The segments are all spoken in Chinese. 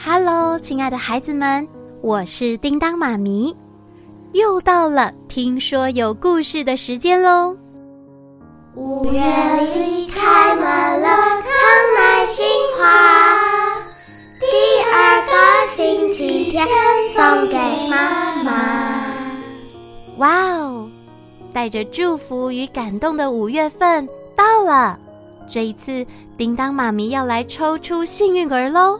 Hello，亲爱的孩子们，我是叮当妈咪，又到了听说有故事的时间喽。五月里开满了康乃馨花，第二个星期天送给妈妈。哇哦，带着祝福与感动的五月份到了，这一次叮当妈咪要来抽出幸运儿喽。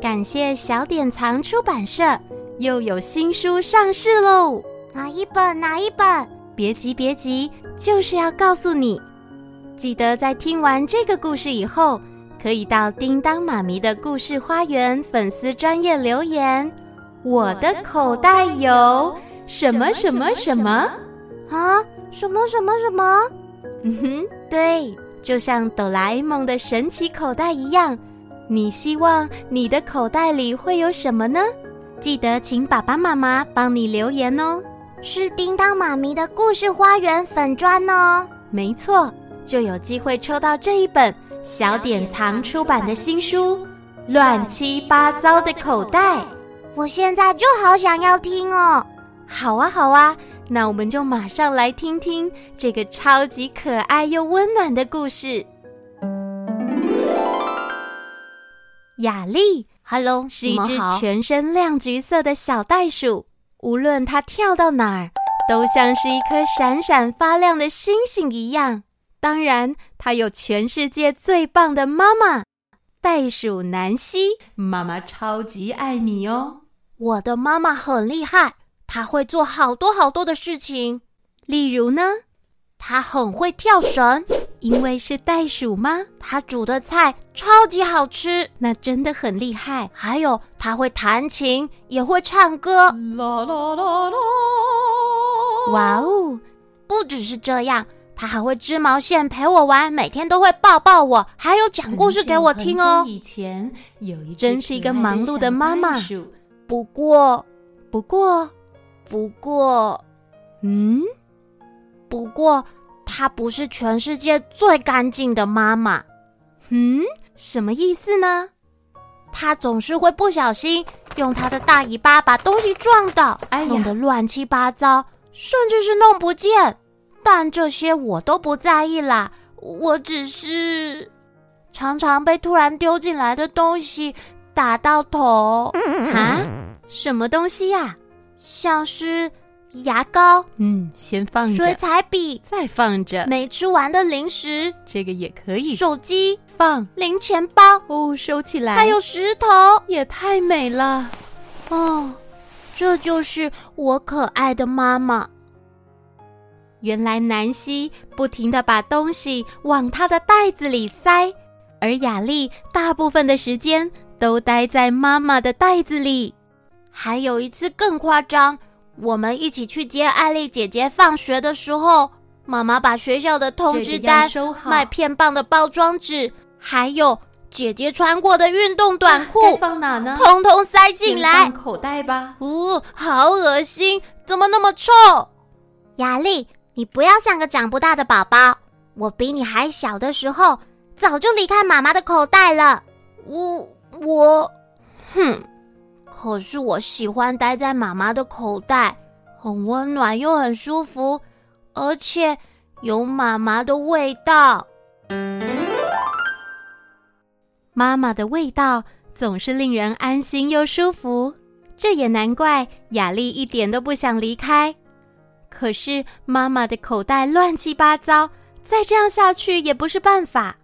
感谢小典藏出版社，又有新书上市喽！哪一本？哪一本？别急，别急，就是要告诉你，记得在听完这个故事以后，可以到叮当妈咪的故事花园粉丝专业留言。我的口袋有什么什么什么啊？什么什么什么？嗯哼，对，就像哆啦 A 梦的神奇口袋一样。你希望你的口袋里会有什么呢？记得请爸爸妈妈帮你留言哦。是叮当妈咪的故事花园粉砖哦。没错，就有机会抽到这一本小典藏出版的新书《乱七八糟的口袋》。我现在就好想要听哦。好啊，好啊，那我们就马上来听听这个超级可爱又温暖的故事。雅丽，Hello，是一只全身亮橘色的小袋鼠。无论它跳到哪儿，都像是一颗闪闪发亮的星星一样。当然，它有全世界最棒的妈妈——袋鼠南希。妈妈超级爱你哦！我的妈妈很厉害，她会做好多好多的事情。例如呢？她很会跳绳。因为是袋鼠吗？它煮的菜超级好吃，那真的很厉害。还有它会弹琴，也会唱歌。啦啦啦啦！哇哦！不只是这样，它还会织毛线陪我玩，每天都会抱抱我，还有讲故事给我听哦。以前有一真是一个忙碌的妈妈。不过，不过，不过，嗯，不过。她不是全世界最干净的妈妈，嗯，什么意思呢？她总是会不小心用她的大尾巴把东西撞倒，哎，弄得乱七八糟，甚至是弄不见。但这些我都不在意啦，我只是常常被突然丢进来的东西打到头。啊？什么东西呀？像是。牙膏，嗯，先放着。水彩笔，再放着。没吃完的零食，这个也可以。手机放，零钱包哦，收起来。还有石头，也太美了。哦，这就是我可爱的妈妈。原来南希不停的把东西往她的袋子里塞，而雅丽大部分的时间都待在妈妈的袋子里。还有一次更夸张。我们一起去接艾丽姐姐放学的时候，妈妈把学校的通知单、麦片棒的包装纸，还有姐姐穿过的运动短裤，放哪呢？通通塞进来。放口袋吧。呜，好恶心！怎么那么臭？雅丽，你不要像个长不大的宝宝。我比你还小的时候，早就离开妈妈的口袋了。我我，哼。可是我喜欢待在妈妈的口袋，很温暖又很舒服，而且有妈妈的味道。妈妈的味道总是令人安心又舒服，这也难怪雅丽一点都不想离开。可是妈妈的口袋乱七八糟，再这样下去也不是办法。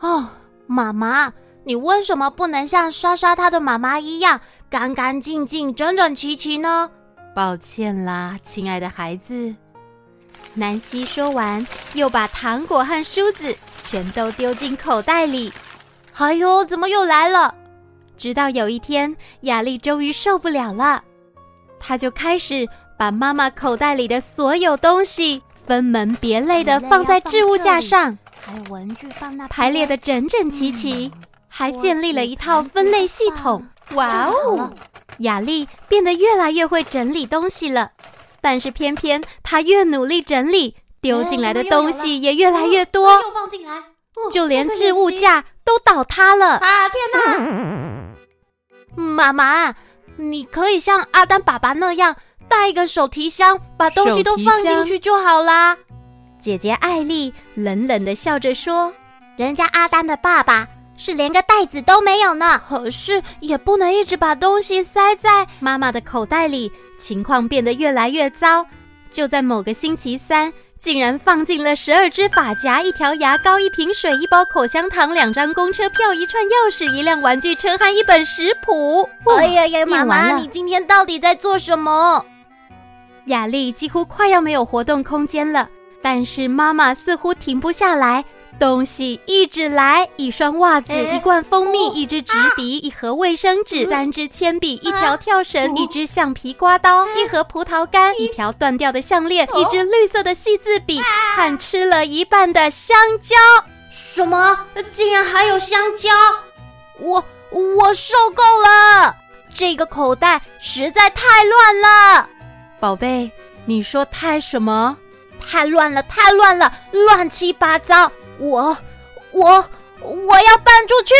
哦，妈妈，你为什么不能像莎莎她的妈妈一样？干干净净、整整齐齐呢？抱歉啦，亲爱的孩子。南希说完，又把糖果和梳子全都丢进口袋里。哎呦，怎么又来了？直到有一天，雅丽终于受不了了，她就开始把妈妈口袋里的所有东西分门别类的放在置物架上，还有文具放那，排列的整整齐齐，嗯、还建立了一套分类系统。哇哦！雅丽变得越来越会整理东西了，但是偏偏她越努力整理，丢进来的东西也越来越多，又放进来，就连置物架都倒塌了！啊，天哪！妈妈，你可以像阿丹爸爸那样带一个手提箱，把东西都放进去就好啦。姐姐艾丽冷冷的笑着说：“人家阿丹的爸爸是连个袋子都没有呢，可是也不能一直把东西塞在妈妈的口袋里。”情况变得越来越糟。就在某个星期三，竟然放进了十二只发夹、一条牙膏、一瓶水、一包口香糖、两张公车票、一串钥匙、一辆玩具车和一本食谱。哎呀呀，妈妈，你今天到底在做什么？雅丽几乎快要没有活动空间了，但是妈妈似乎停不下来。东西一直来，一双袜子，一罐蜂蜜，一支直笛，一盒卫生纸，三支铅笔，一条跳绳，一支橡皮刮刀，一盒葡萄干，一条断掉的项链，一支绿色的细字笔，和吃了一半的香蕉。什么？竟然还有香蕉？我我受够了！这个口袋实在太乱了。宝贝，你说太什么？太乱了，太乱了，乱七八糟。我，我，我要搬出去，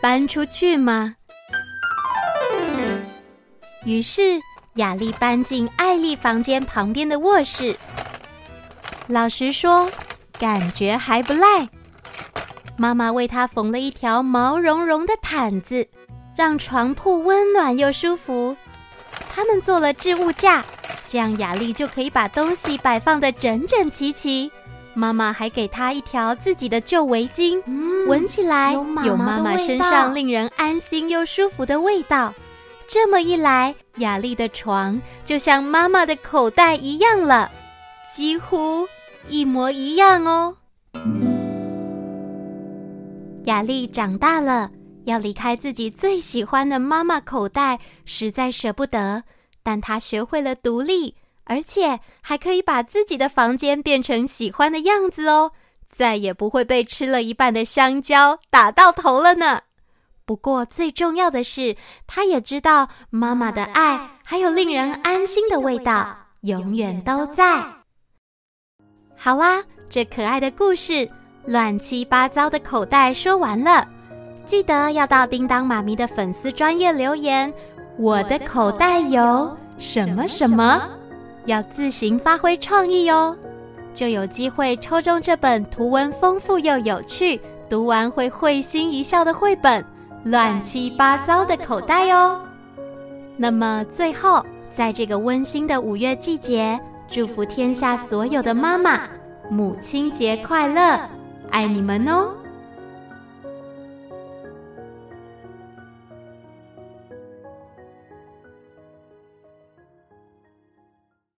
搬出去吗？于是雅丽搬进艾丽房间旁边的卧室。老实说，感觉还不赖。妈妈为她缝了一条毛茸茸的毯子，让床铺温暖又舒服。他们做了置物架，这样雅丽就可以把东西摆放的整整齐齐。妈妈还给她一条自己的旧围巾，嗯、闻起来有妈妈身上令人安心又舒服的味道。这么一来，雅丽的床就像妈妈的口袋一样了，几乎一模一样哦。雅丽长大了，要离开自己最喜欢的妈妈口袋，实在舍不得，但她学会了独立。而且还可以把自己的房间变成喜欢的样子哦，再也不会被吃了一半的香蕉打到头了呢。不过最重要的是，他也知道妈妈的爱还有令人安心的味道，永远都在。好啦，这可爱的故事《乱七八糟的口袋》说完了，记得要到叮当妈咪的粉丝专页留言，我的口袋有什么什么。要自行发挥创意哦，就有机会抽中这本图文丰富又有趣、读完会会心一笑的绘本《乱七八糟的口袋》哦。那么最后，在这个温馨的五月季节，祝福天下所有的妈妈，母亲节快乐，爱你们哦！